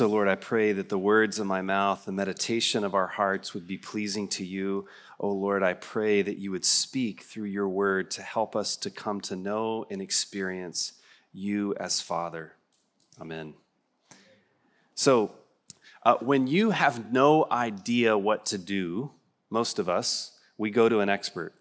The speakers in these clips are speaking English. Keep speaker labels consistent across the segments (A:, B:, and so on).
A: so, Lord, I pray that the words of my mouth, the meditation of our hearts would be pleasing to you. Oh, Lord, I pray that you would speak through your word to help us to come to know and experience you as Father. Amen. So, uh, when you have no idea what to do, most of us, we go to an expert.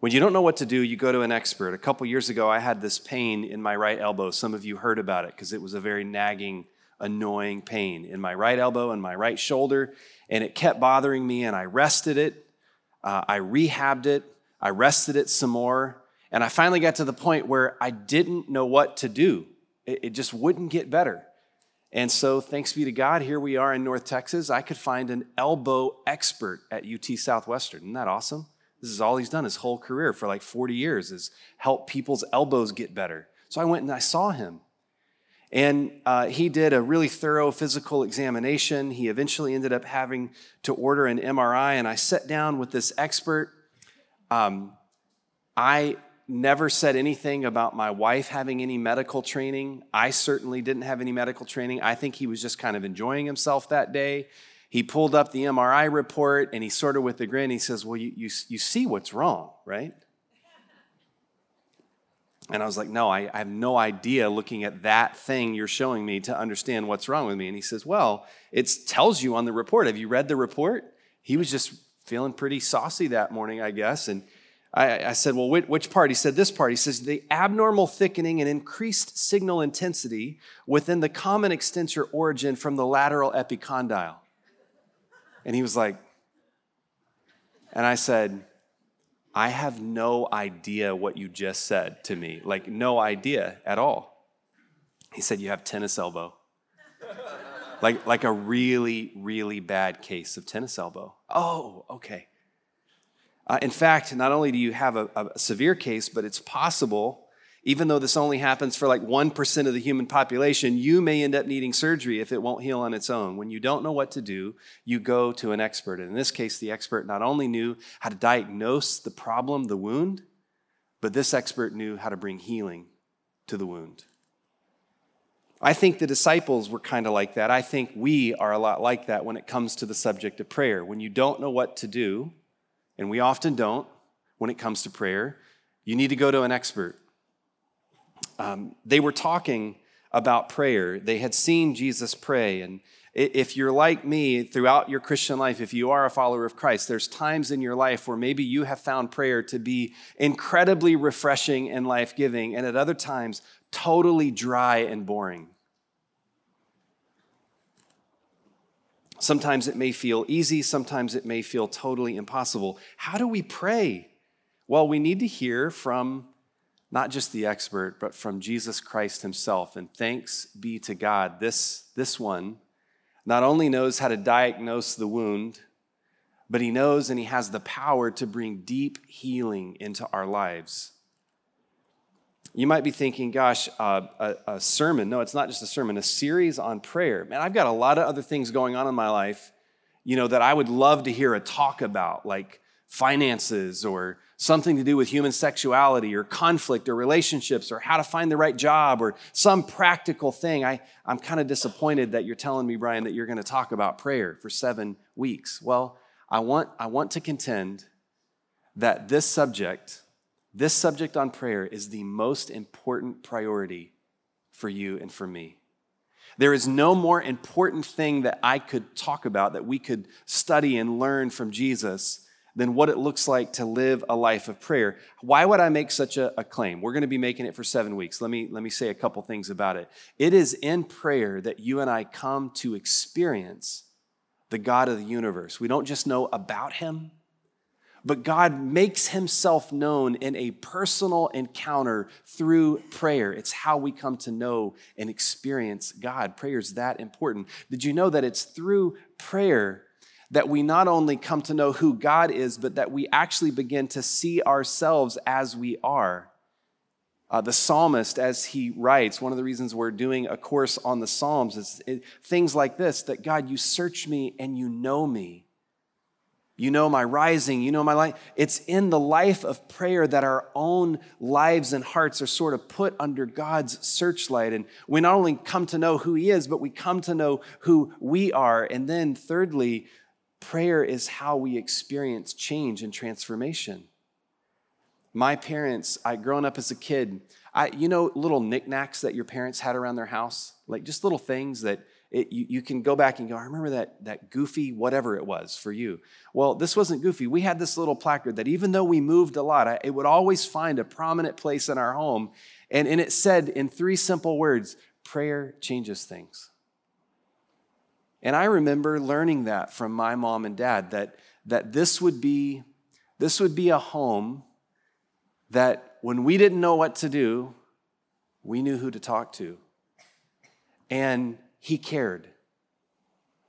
A: When you don't know what to do, you go to an expert. A couple years ago, I had this pain in my right elbow. Some of you heard about it because it was a very nagging, annoying pain in my right elbow and my right shoulder, and it kept bothering me. And I rested it, uh, I rehabbed it, I rested it some more, and I finally got to the point where I didn't know what to do. It, it just wouldn't get better. And so, thanks be to God, here we are in North Texas. I could find an elbow expert at UT Southwestern. Isn't that awesome? This is all he's done his whole career for like 40 years is help people's elbows get better. So I went and I saw him. And uh, he did a really thorough physical examination. He eventually ended up having to order an MRI. And I sat down with this expert. Um, I never said anything about my wife having any medical training. I certainly didn't have any medical training. I think he was just kind of enjoying himself that day he pulled up the MRI report and he sort of with a grin, he says, Well, you, you, you see what's wrong, right? And I was like, No, I, I have no idea looking at that thing you're showing me to understand what's wrong with me. And he says, Well, it tells you on the report. Have you read the report? He was just feeling pretty saucy that morning, I guess. And I, I, said, Well, which, which part? He said, This part. He says, The abnormal thickening and increased signal intensity within the common extensor origin from the lateral epicondyle. And he was like, and I said, I have no idea what you just said to me. Like, no idea at all. He said, You have tennis elbow. like, like a really, really bad case of tennis elbow. Oh, okay. Uh, in fact, not only do you have a, a severe case, but it's possible even though this only happens for like 1% of the human population, you may end up needing surgery if it won't heal on its own. When you don't know what to do, you go to an expert. And in this case, the expert not only knew how to diagnose the problem, the wound, but this expert knew how to bring healing to the wound. I think the disciples were kind of like that. I think we are a lot like that when it comes to the subject of prayer. When you don't know what to do, and we often don't when it comes to prayer, you need to go to an expert um, they were talking about prayer. They had seen Jesus pray. And if you're like me throughout your Christian life, if you are a follower of Christ, there's times in your life where maybe you have found prayer to be incredibly refreshing and life giving, and at other times, totally dry and boring. Sometimes it may feel easy, sometimes it may feel totally impossible. How do we pray? Well, we need to hear from not just the expert, but from Jesus Christ himself. And thanks be to God, this, this one not only knows how to diagnose the wound, but he knows and he has the power to bring deep healing into our lives. You might be thinking, gosh, uh, a, a sermon. No, it's not just a sermon, a series on prayer. Man, I've got a lot of other things going on in my life, you know, that I would love to hear a talk about, like finances or something to do with human sexuality or conflict or relationships or how to find the right job or some practical thing. I, I'm kind of disappointed that you're telling me, Brian, that you're going to talk about prayer for seven weeks. Well, I want, I want to contend that this subject, this subject on prayer, is the most important priority for you and for me. There is no more important thing that I could talk about, that we could study and learn from Jesus than what it looks like to live a life of prayer. Why would I make such a, a, claim? We're going to be making it for seven weeks. Let me, let me say a couple things about it. It is in prayer that you and I come to experience the God of the universe. We don't just know about him, but God makes himself known in a personal encounter through prayer. It's how we come to know and experience God. Prayer is that important. Did you know that it's through prayer that we not only come to know who God is, but that we actually begin to see ourselves as we are. Uh, the psalmist, as he writes, one of the reasons we're doing a course on the Psalms is it, things like this that God, you search me and you know me. You know my rising, you know my life. It's in the life of prayer that our own lives and hearts are sort of put under God's searchlight. And we not only come to know who He is, but we come to know who we are. And then, thirdly, prayer is how we experience change and transformation. My parents, I growing up as a kid, I, you know, little knickknacks that your parents had around their house, like just little things that it, you, you can go back and go, I remember that, that goofy whatever it was for you. Well, this wasn't goofy. We had this little placard that even though we moved a lot, I, it would always find a prominent place in our home. And, and it said in three simple words prayer changes things. And I remember learning that from my mom and dad that, that this, would be, this would be a home that when we didn't know what to do, we knew who to talk to. And he cared.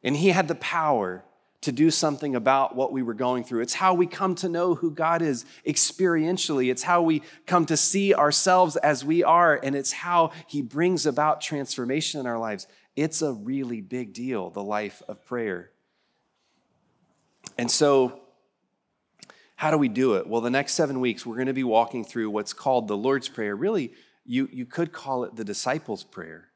A: And he had the power to do something about what we were going through. It's how we come to know who God is experientially. It's how we come to see ourselves as we are, and it's how he brings about transformation in our lives. It's a really big deal, the life of prayer. And so, how do we do it? Well, the next seven weeks, we're going to be walking through what's called the Lord's Prayer. Really, you, you could call it the disciples' prayer.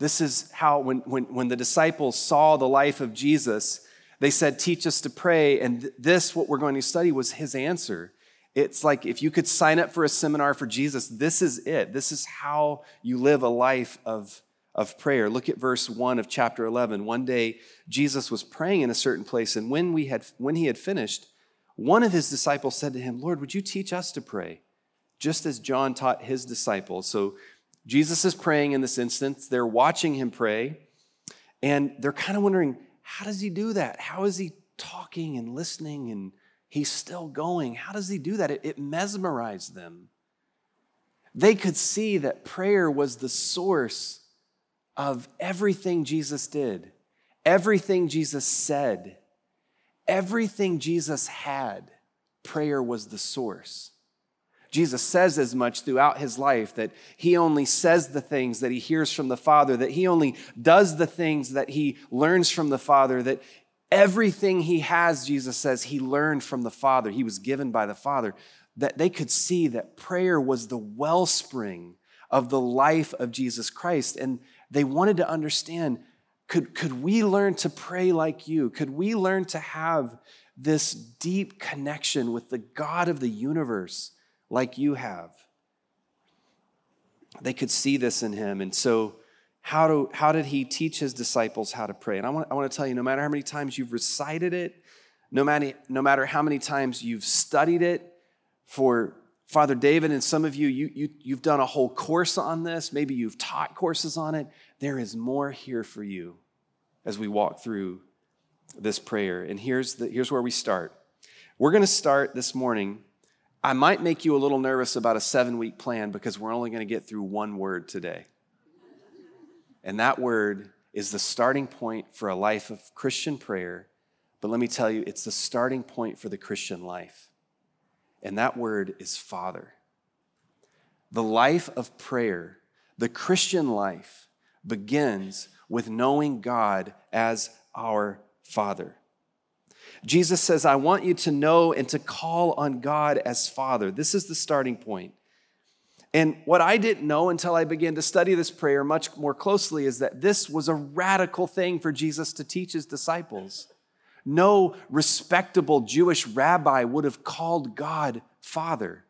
A: This is how, when, when, when the disciples saw the life of Jesus, they said, Teach us to pray. And this, what we're going to study, was his answer. It's like if you could sign up for a seminar for Jesus, this is it. This is how you live a life of, of prayer. Look at verse 1 of chapter 11. One day, Jesus was praying in a certain place, and when, we had, when he had finished, one of his disciples said to him, Lord, would you teach us to pray? Just as John taught his disciples. So Jesus is praying in this instance. They're watching him pray, and they're kind of wondering, how does he do that? How is he talking and listening and he's still going? How does he do that? It, it mesmerized them. They could see that prayer was the source of everything Jesus did, everything Jesus said, everything Jesus had. Prayer was the source. Jesus says as much throughout his life that he only says the things that he hears from the Father, that he only does the things that he learns from the Father, that everything he has, Jesus says, he learned from the Father. He was given by the Father. That they could see that prayer was the wellspring of the life of Jesus Christ. And they wanted to understand could, could we learn to pray like you? Could we learn to have this deep connection with the God of the universe? like you have. They could see this in him. And so, how, do, how did he teach his disciples how to pray? And I want, I want to tell you no matter how many times you've recited it, no matter, no matter how many times you've studied it, for Father David and some of you, you, you, you've done a whole course on this. Maybe you've taught courses on it. There is more here for you as we walk through this prayer. And here's, the, here's where we start. We're going to start this morning I might make you a little nervous about a seven week plan because we're only going to get through one word today. And that word is the starting point for a life of Christian prayer. But let me tell you, it's the starting point for the Christian life. And that word is Father. The life of prayer, the Christian life, begins with knowing God as our Father. Jesus says, I want you to know and to call on God as Father. This is the starting point. And what I didn't know until I began to study this prayer much more closely is that this was a radical thing for Jesus to teach his disciples. No respectable Jewish rabbi would have called God Father.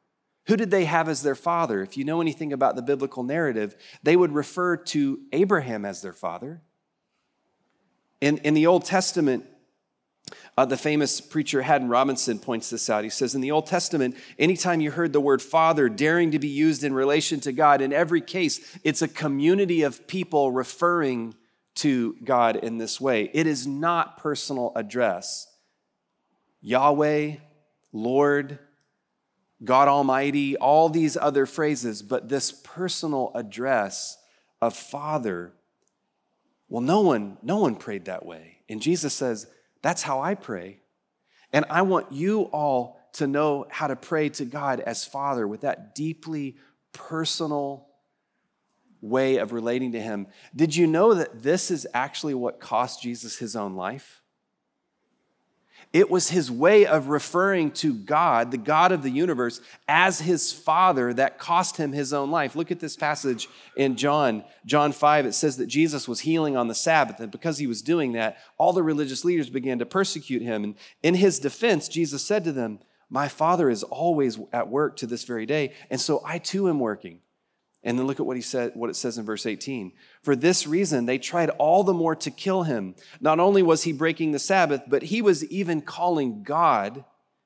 A: Who did they have as their father? If you know anything about the biblical narrative, they would refer to Abraham as their father. In, in the Old Testament, uh, the famous preacher Haddon Robinson points this out. He says, In the Old Testament, anytime you heard the word father daring to be used in relation to God, in every case, it's a community of people referring to God in this way. It is not personal address. Yahweh, Lord, God Almighty, all these other phrases, but this personal address of Father. Well, no one, no one prayed that way. And Jesus says, that's how I pray. And I want you all to know how to pray to God as Father with that deeply personal way of relating to Him. Did you know that this is actually what cost Jesus his own life? It was his way of referring to God, the God of the universe, as his father that cost him his own life. Look at this passage in John, John 5. It says that Jesus was healing on the Sabbath, and because he was doing that, all the religious leaders began to persecute him. And in his defense, Jesus said to them, My father is always at work to this very day, and so I too am working. And then look at what he said, what it says in verse 18. For this reason, they tried all the more to kill him. Not only was he breaking the Sabbath, but he was even calling God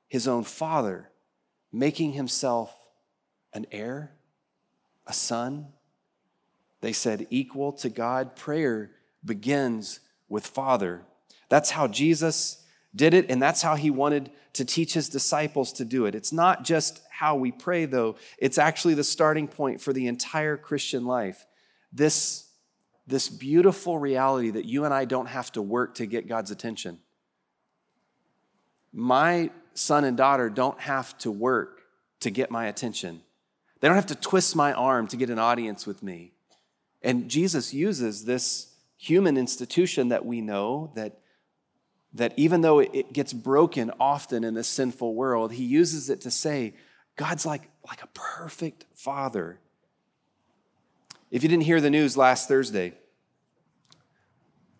A: his own father, making himself an heir, a son. They said, equal to God. Prayer begins with Father. That's how Jesus did it, and that's how he wanted to teach his disciples to do it. It's not just how we pray, though, it's actually the starting point for the entire Christian life. This, this beautiful reality that you and I don't have to work to get God's attention. My son and daughter don't have to work to get my attention. They don't have to twist my arm to get an audience with me. And Jesus uses this human institution that we know that that even though it gets broken often in this sinful world, he uses it to say, God's like, like a perfect father. If you didn't hear the news last Thursday,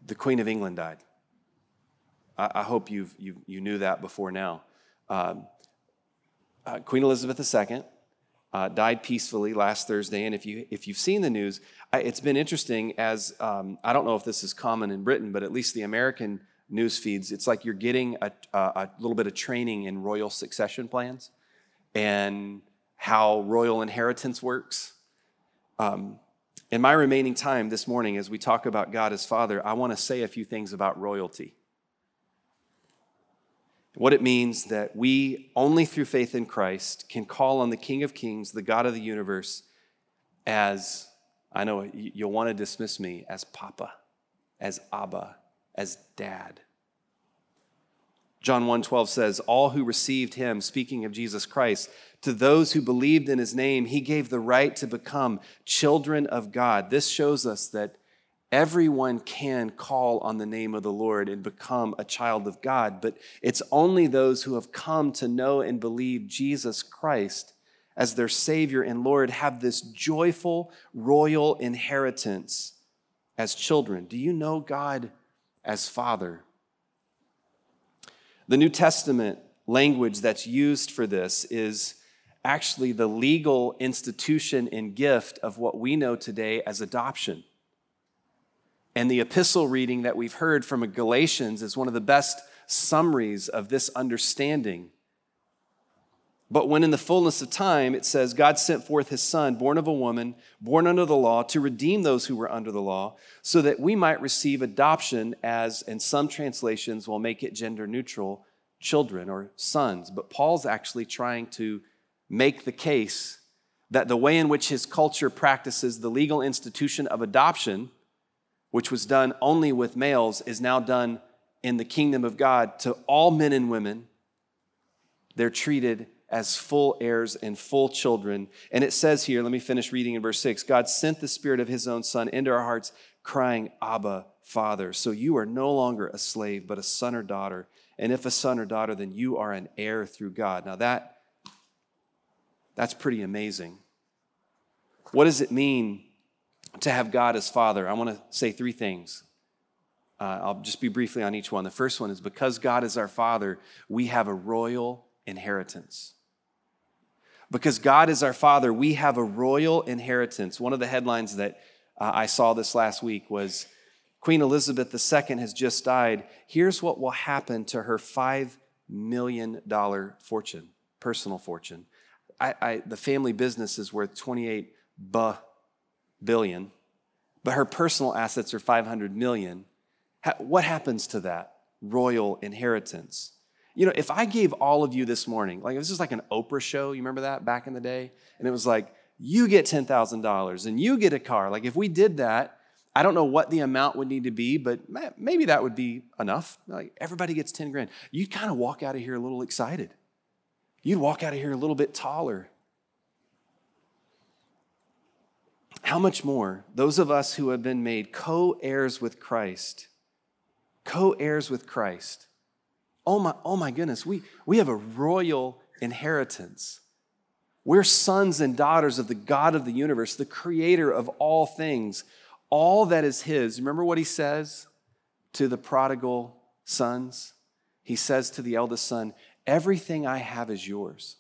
A: the Queen of England died. I, I hope you've, you, you knew that before now. Um, uh, Queen Elizabeth II uh, died peacefully last Thursday. And if, you, if you've seen the news, I, it's been interesting as um, I don't know if this is common in Britain, but at least the American news feeds, it's like you're getting a, a, little bit of training in royal succession plans and how royal inheritance works. Um, in my remaining time this morning, as we talk about God as Father, I want to say a few things about royalty. What it means that we, only through faith in Christ, can call on the King of Kings, the God of the universe, as I know you'll want to dismiss me as Papa, as Abba, as dad. John 1:12 says, "All who received him, speaking of Jesus Christ, to those who believed in his name, he gave the right to become children of God." This shows us that everyone can call on the name of the Lord and become a child of God, but it's only those who have come to know and believe Jesus Christ as their Savior and Lord have this joyful royal inheritance as children. Do you know God as Father? The New Testament language that's used for this is actually the legal institution and gift of what we know today as adoption. And the epistle reading that we've heard from Galatians is one of the best summaries of this understanding. But when in the fullness of time, it says, God sent forth his son, born of a woman, born under the law, to redeem those who were under the law, so that we might receive adoption as, in some translations, will make it gender neutral, children or sons. But Paul's actually trying to make the case that the way in which his culture practices the legal institution of adoption, which was done only with males, is now done in the kingdom of God to all men and women. They're treated as full heirs and full children. And it says here, let me finish reading in verse 6 God sent the Spirit of His own Son into our hearts, crying, Abba, Father. So you are no longer a slave, but a son or daughter. And if a son or daughter, then you are an heir through God. Now that that's pretty amazing. What does it mean to have God as Father? I want to say three things. Uh, I'll just be briefly on each one. The first one is because God is our Father, we have a royal inheritance. Because God is our Father, we have a royal inheritance. One of the headlines that uh, I saw this last week was Queen Elizabeth II has just died. Here's what will happen to her $5 million fortune, personal fortune. I, I, the family business is worth 28 billion, but her personal assets are 500 million. What happens to that royal inheritance? You know, if I gave all of you this morning, like this is like an Oprah show, you remember that back in the day? And it was like, you get $10,000 and you get a car. Like if we did that, I don't know what the amount would need to be, but maybe that would be enough. Like everybody gets 10 grand. You'd kind of walk out of here a little excited. You'd walk out of here a little bit taller. How much more, those of us who have been made co heirs with Christ, co heirs with Christ, Oh my, oh my goodness, we, we have a royal inheritance. We're sons and daughters of the God of the universe, the creator of all things. All that is His. Remember what He says to the prodigal sons? He says to the eldest son, Everything I have is yours.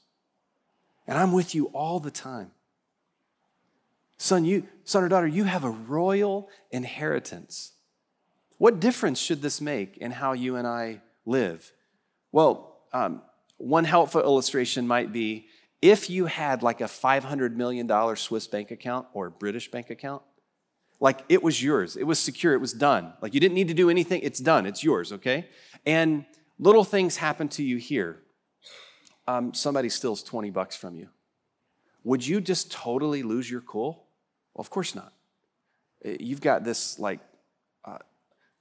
A: And I'm with you all the time. Son, you, son or daughter, you have a royal inheritance. What difference should this make in how you and I live? Well, um, one helpful illustration might be if you had like a $500 million Swiss bank account or British bank account, like it was yours, it was secure, it was done. Like you didn't need to do anything, it's done, it's yours, okay? And little things happen to you here. Um, somebody steals 20 bucks from you. Would you just totally lose your cool? Well, of course not. Eh, you've got this like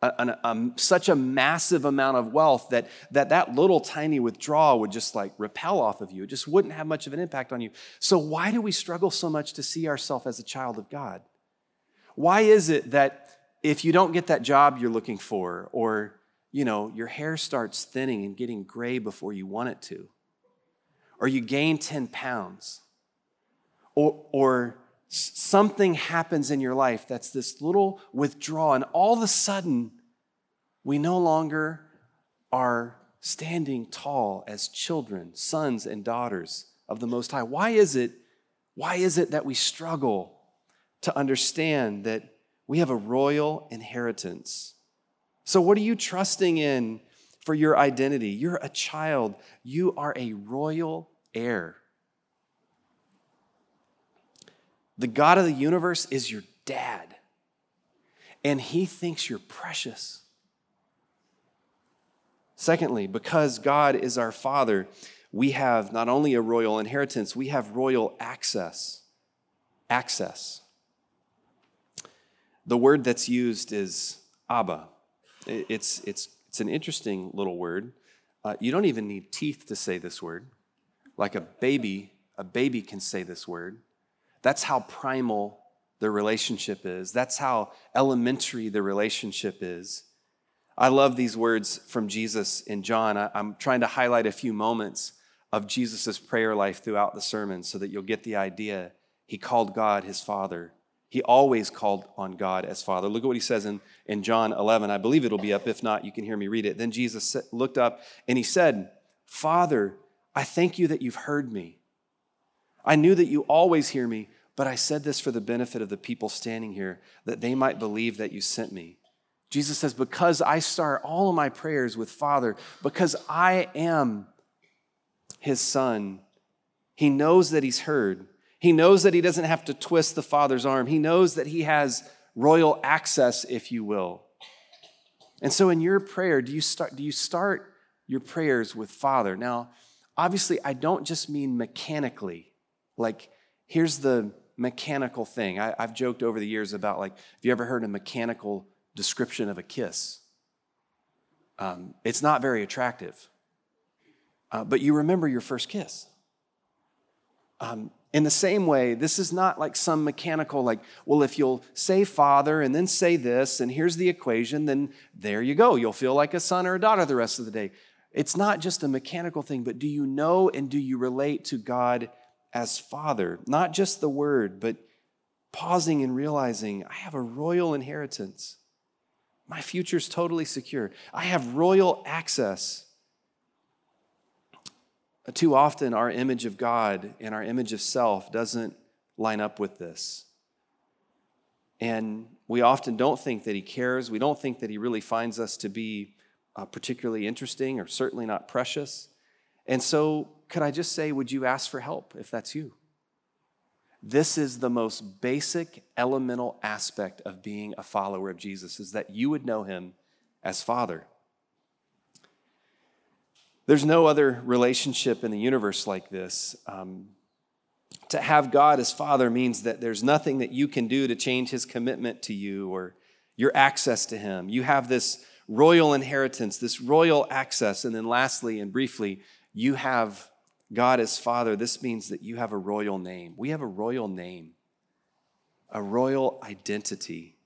A: a, such a massive amount of wealth that, that that little tiny withdrawal would just like repel off of you. It just wouldn't have much of an impact on you. So why do we struggle so much to see ourselves as a child of God? Why is it that if you don't get that job you're looking for, or you know your hair starts thinning and getting gray before you want it to, or you gain 10 pounds, or, or something happens in your life that's this little withdrawal, and all of a sudden, we no longer are standing tall as children, sons and daughters of the Most High. Why is it? Why is it that we struggle to understand that we have a royal inheritance? So, what are you trusting in for your identity? You're a child, you are a royal heir. The God of the universe is your dad, and he thinks you're precious. Secondly, because God is our Father, we have not only a royal inheritance, we have royal access. Access. The word that's used is Abba. It's, it's, it's an interesting little word. Uh, you don't even need teeth to say this word. Like a baby, a baby can say this word. That's how primal the relationship is. That's how elementary the relationship is. I love these words from Jesus in John. I, am trying to highlight a few moments of Jesus' prayer life throughout the sermon so that you'll get the idea. He called God his Father. He always called on God as Father. Look at what he says in, in John 11. I believe it'll be up. If not, you can hear me read it. Then Jesus looked up and he said, Father, I thank you that you've heard me. I knew that you always hear me, but I said this for the benefit of the people standing here, that they might believe that you sent me. Jesus says, Because I start all of my prayers with Father, because I am his son, he knows that he's heard. He knows that he doesn't have to twist the Father's arm. He knows that he has royal access, if you will. And so in your prayer, do you start, do you start your prayers with Father? Now, obviously, I don't just mean mechanically, like here's the mechanical thing. I, have joked over the years about like, have you ever heard a mechanical description of a kiss? Um, it's not very attractive. Uh, but you remember your first kiss. Um, in the same way, this is not like some mechanical, like, well, if you'll say father and then say this, and here's the equation, then there you go. You'll feel like a son or a daughter the rest of the day. It's not just a mechanical thing, but do you know and do you relate to God as Father, not just the word, but pausing and realizing I have a royal inheritance. My future's totally secure. I have royal access. Too often, our image of God and our image of self doesn't line up with this. And we often don't think that He cares. We don't think that He really finds us to be uh, particularly interesting or certainly not precious. And so could I just say, would you ask for help if that's you? This is the most basic, elemental aspect of being a follower of Jesus, is that you would know him as Father. There's no other relationship in the universe like this. Um, to have God as Father means that there's nothing that you can do to change his commitment to you or your access to him. You have this royal inheritance, this royal access. And then, lastly and briefly, you have God as Father, this means that you have a royal name. We have a royal name, a royal identity.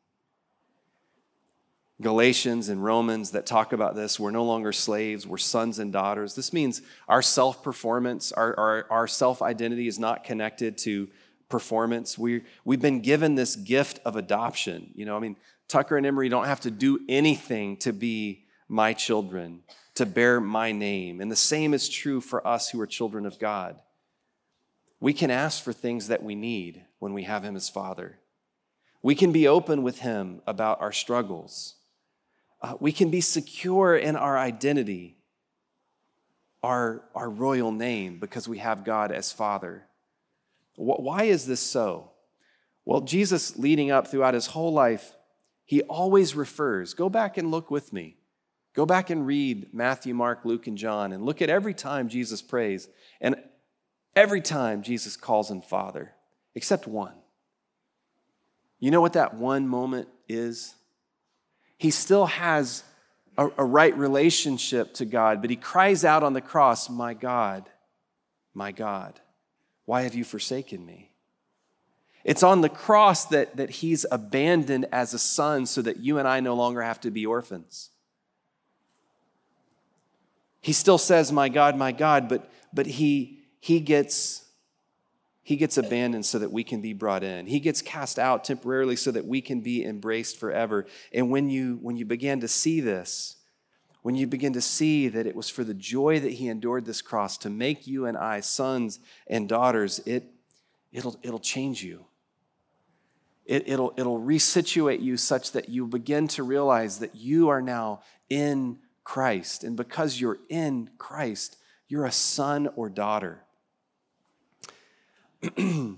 A: Galatians and Romans that talk about this. We're no longer slaves, we're sons and daughters. This means our self performance, our, our, our self identity is not connected to performance. We, we've been given this gift of adoption. You know, I mean, Tucker and Emery don't have to do anything to be my children, to bear my name. And the same is true for us who are children of God. We can ask for things that we need when we have Him as Father. We can be open with Him about our struggles. Uh, we can be secure in our identity, our, our royal name, because we have God as Father. Why is this so? Well, Jesus, leading up throughout his whole life, he always refers. Go back and look with me. Go back and read Matthew, Mark, Luke, and John, and look at every time Jesus prays. And every time Jesus calls him Father, except one. You know what that one moment is? He still has a, a right relationship to God, but he cries out on the cross, My God, my God, why have you forsaken me? It's on the cross that, that he's abandoned as a son so that you and I no longer have to be orphans. He still says, My God, my God, but, but he, he gets he gets abandoned so that we can be brought in. He gets cast out temporarily so that we can be embraced forever. And when you when you begin to see this, when you begin to see that it was for the joy that he endured this cross to make you and I sons and daughters, it it'll it'll change you. It, it'll, it'll resituate you such that you begin to realize that you are now in Christ. And because you're in Christ, you're a son or daughter. I,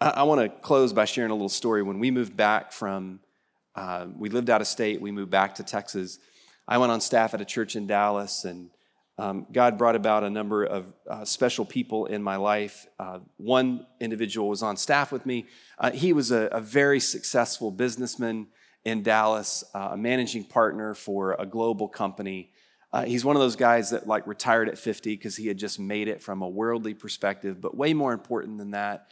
A: I want to close by sharing a little story. When we moved back from, uh, we lived out of state, we moved back to Texas. I went on staff at a church in Dallas, and um, God brought about a number of uh, special people in my life. Uh, one individual was on staff with me. Uh, he was a, a, very successful businessman in Dallas, uh, a managing partner for a global company. Uh, he's one of those guys that like retired at 50 because he had just made it from a worldly perspective. But way more important than that,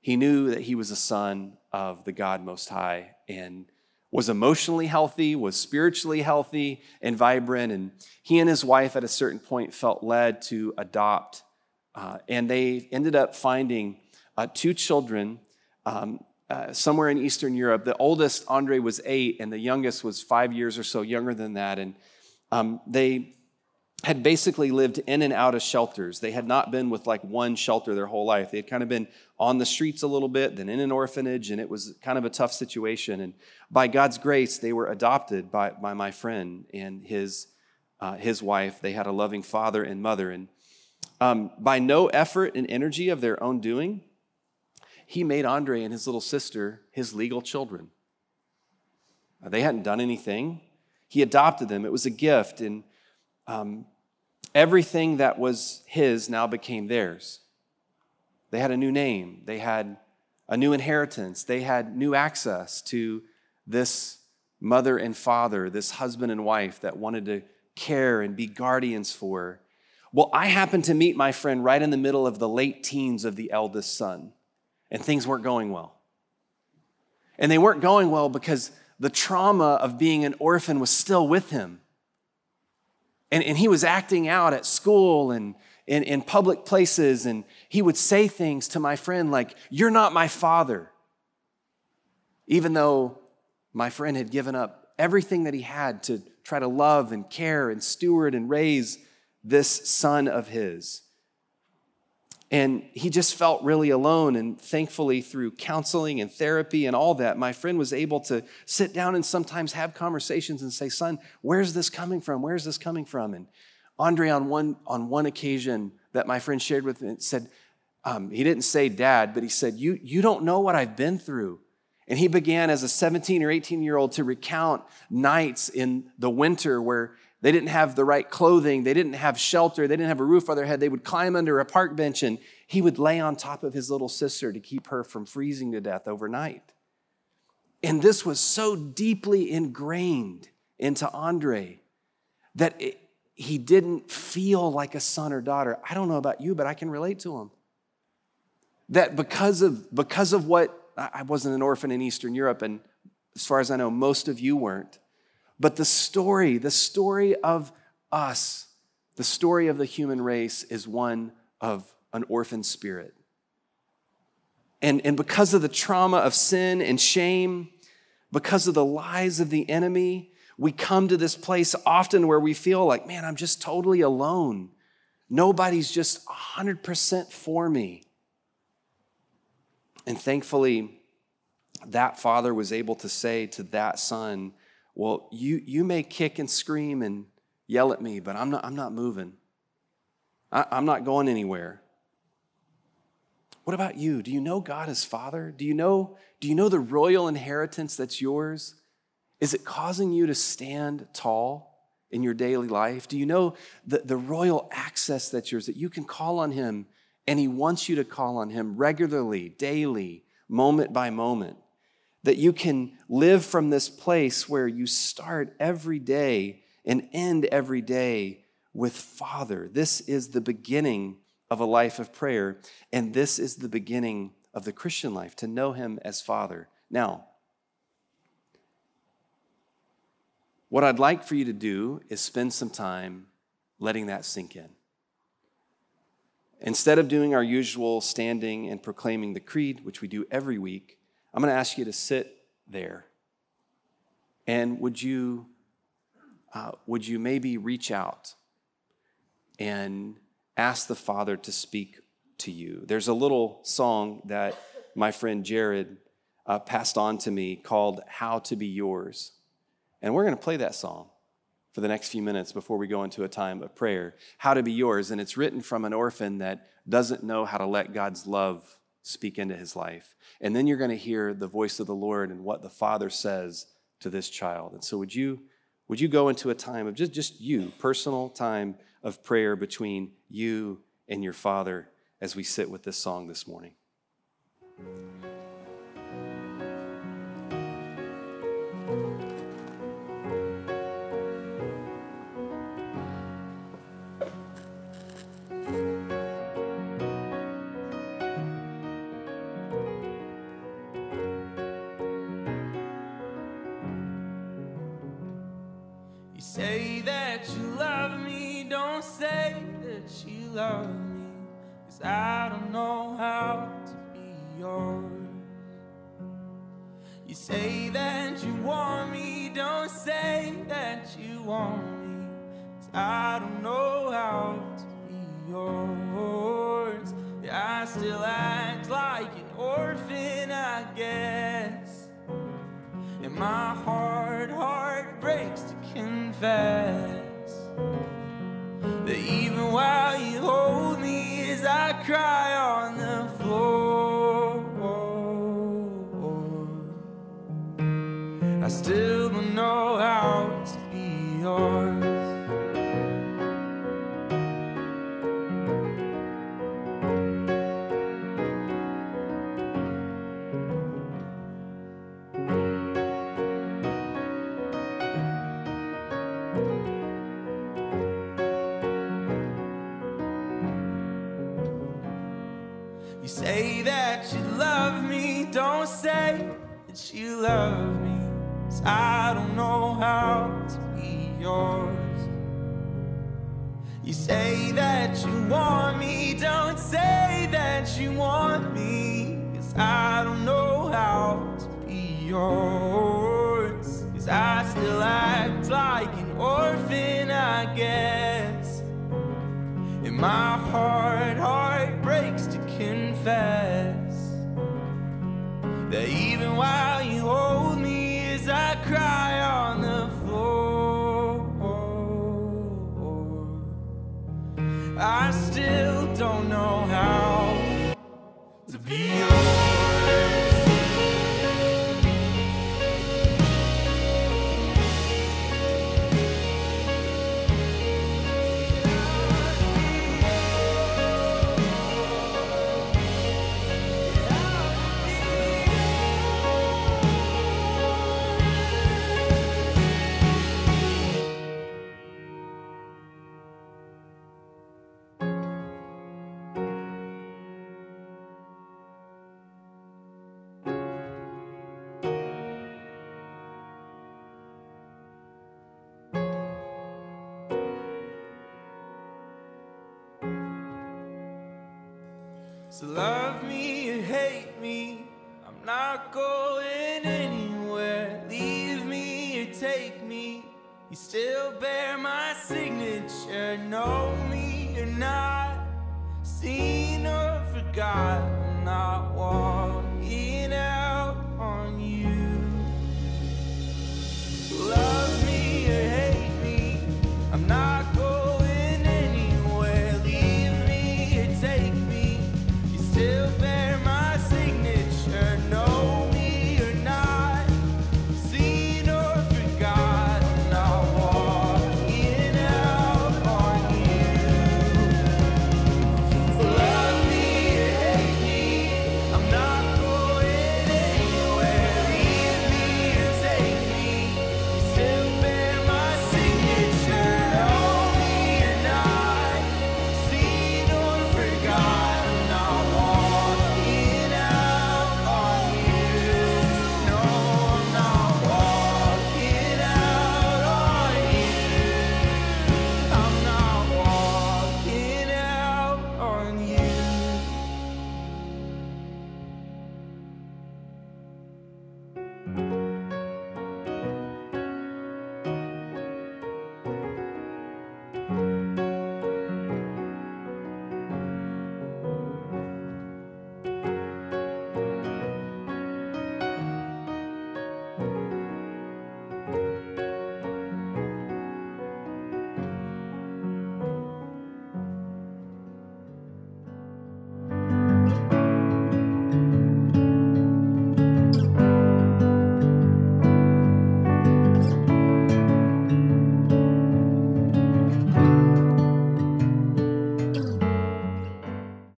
A: he knew that he was a son of the God Most High and was emotionally healthy, was spiritually healthy and vibrant. And he and his wife at a certain point felt led to adopt. Uh, and they ended up finding uh, two children um, uh, somewhere in Eastern Europe. The oldest, Andre, was eight, and the youngest was five years or so younger than that. And um, they had basically lived in and out of shelters. They had not been with like one shelter their whole life. They had kind of been on the streets a little bit, then in an orphanage, and it was kind of a tough situation. And by God's grace, they were adopted by, by my friend and his, uh, his wife. They had a loving father and mother. And um, by no effort and energy of their own doing, he made Andre and his little sister his legal children. They hadn't done anything. He adopted them. It was a gift, and um, everything that was his now became theirs. They had a new name, they had a new inheritance, they had new access to this mother and father, this husband and wife that wanted to care and be guardians for. Well, I happened to meet my friend right in the middle of the late teens of the eldest son, and things weren't going well. And they weren't going well because the trauma of being an orphan was still with him. And, and he was acting out at school and in, in public places, and he would say things to my friend like, You're not my father. Even though my friend had given up everything that he had to try to love and care and steward and raise this son of his. And he just felt really alone. And thankfully, through counseling and therapy and all that, my friend was able to sit down and sometimes have conversations and say, Son, where's this coming from? Where's this coming from? And Andre, on one, on one occasion that my friend shared with me, said, um, he didn't say dad, but he said, you, you don't know what I've been through. And he began as a 17 or 18 year old to recount nights in the winter where they didn't have the right clothing. They didn't have shelter. They didn't have a roof over their head. They would climb under a park bench and he would lay on top of his little sister to keep her from freezing to death overnight. And this was so deeply ingrained into Andre that it, he didn't feel like a son or daughter. I don't know about you, but I can relate to him. That because of, because of what, I wasn't an orphan in Eastern Europe, and as far as I know, most of you weren't. But the story, the story of us, the story of the human race is one of an orphan spirit. And, and because of the trauma of sin and shame, because of the lies of the enemy, we come to this place often where we feel like, man, I'm just totally alone. Nobody's just 100% for me. And thankfully, that father was able to say to that son, Well, you, you may kick and scream and yell at me, but I'm not, I'm not moving. I, I'm not going anywhere. What about you? Do you know God as Father? Do you know, do you know the royal inheritance that's yours? Is it causing you to stand tall in your daily life? Do you know the, the royal access that's yours, that you can call on Him and He wants you to call on Him regularly, daily, moment by moment? That you can live from this place where you start every day and end every day with Father. This is the beginning of a life of prayer, and this is the beginning of the Christian life to know Him as Father. Now, what I'd like for you to do is spend some time letting that sink in. Instead of doing our usual standing and proclaiming the creed, which we do every week, I'm going to ask you to sit there. And would you, uh, would you maybe reach out and ask the Father to speak to you? There's a little song that my friend Jared uh, passed on to me called How to Be Yours. And we're going to play that song for the next few minutes before we go into a time of prayer. How to Be Yours. And it's written from an orphan that doesn't know how to let God's love speak into his life. And then you're going to hear the voice of the Lord and what the Father says to this child. And so, would you, would you go into a time of just, just you, personal time of prayer between you and your Father as we sit with this song this morning?
B: I don't know how to be yours. You say that you want me Don't say that you want me. Cause I don't know how to be yours. I still act like an orphan, I guess. And my heart, heart breaks to confess. That even while I cry on the floor, I still confess that even while So love me or hate me, I'm not going anywhere. Leave me or take me, you still bear my signature. Know me or not, seen or forgot.